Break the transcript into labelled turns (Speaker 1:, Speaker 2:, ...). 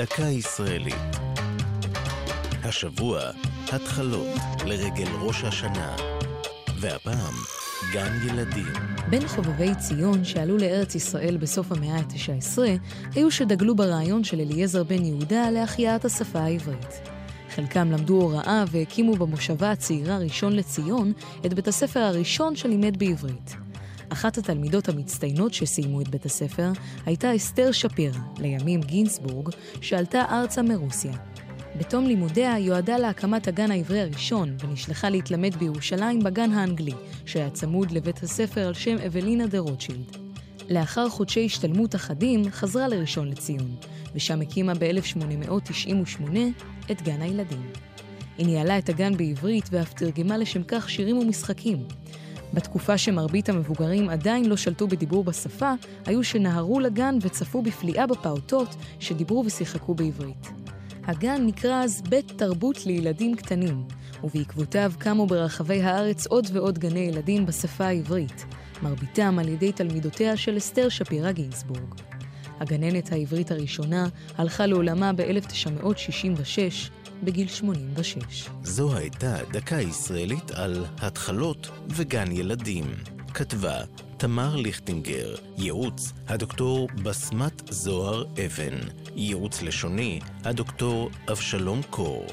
Speaker 1: דקה ישראלית. השבוע, התחלות לרגל ראש השנה. והפעם, גן ילדים.
Speaker 2: בין חובבי ציון שעלו לארץ ישראל בסוף המאה ה-19, היו שדגלו ברעיון של אליעזר בן יהודה להחייאת השפה העברית. חלקם למדו הוראה והקימו במושבה הצעירה ראשון לציון את בית הספר הראשון שלימד בעברית. אחת התלמידות המצטיינות שסיימו את בית הספר הייתה אסתר שפירא, לימים גינסבורג, שעלתה ארצה מרוסיה. בתום לימודיה יועדה להקמת הגן העברי הראשון, ונשלחה להתלמד בירושלים בגן האנגלי, שהיה צמוד לבית הספר על שם אבלינה דה רוטשילד. לאחר חודשי השתלמות אחדים, חזרה לראשון לציון, ושם הקימה ב-1898 את גן הילדים. היא ניהלה את הגן בעברית ואף תרגמה לשם כך שירים ומשחקים. בתקופה שמרבית המבוגרים עדיין לא שלטו בדיבור בשפה, היו שנהרו לגן וצפו בפליאה בפעוטות שדיברו ושיחקו בעברית. הגן נקרא אז בית תרבות לילדים קטנים, ובעקבותיו קמו ברחבי הארץ עוד ועוד גני ילדים בשפה העברית, מרביתם על ידי תלמידותיה של אסתר שפירא גינסבורג. הגננת העברית הראשונה הלכה לעולמה ב-1966, בגיל 86.
Speaker 1: זו הייתה דקה ישראלית על התחלות וגן ילדים. כתבה תמר ליכטינגר, ייעוץ הדוקטור בסמת זוהר אבן, ייעוץ לשוני הדוקטור אבשלום קור.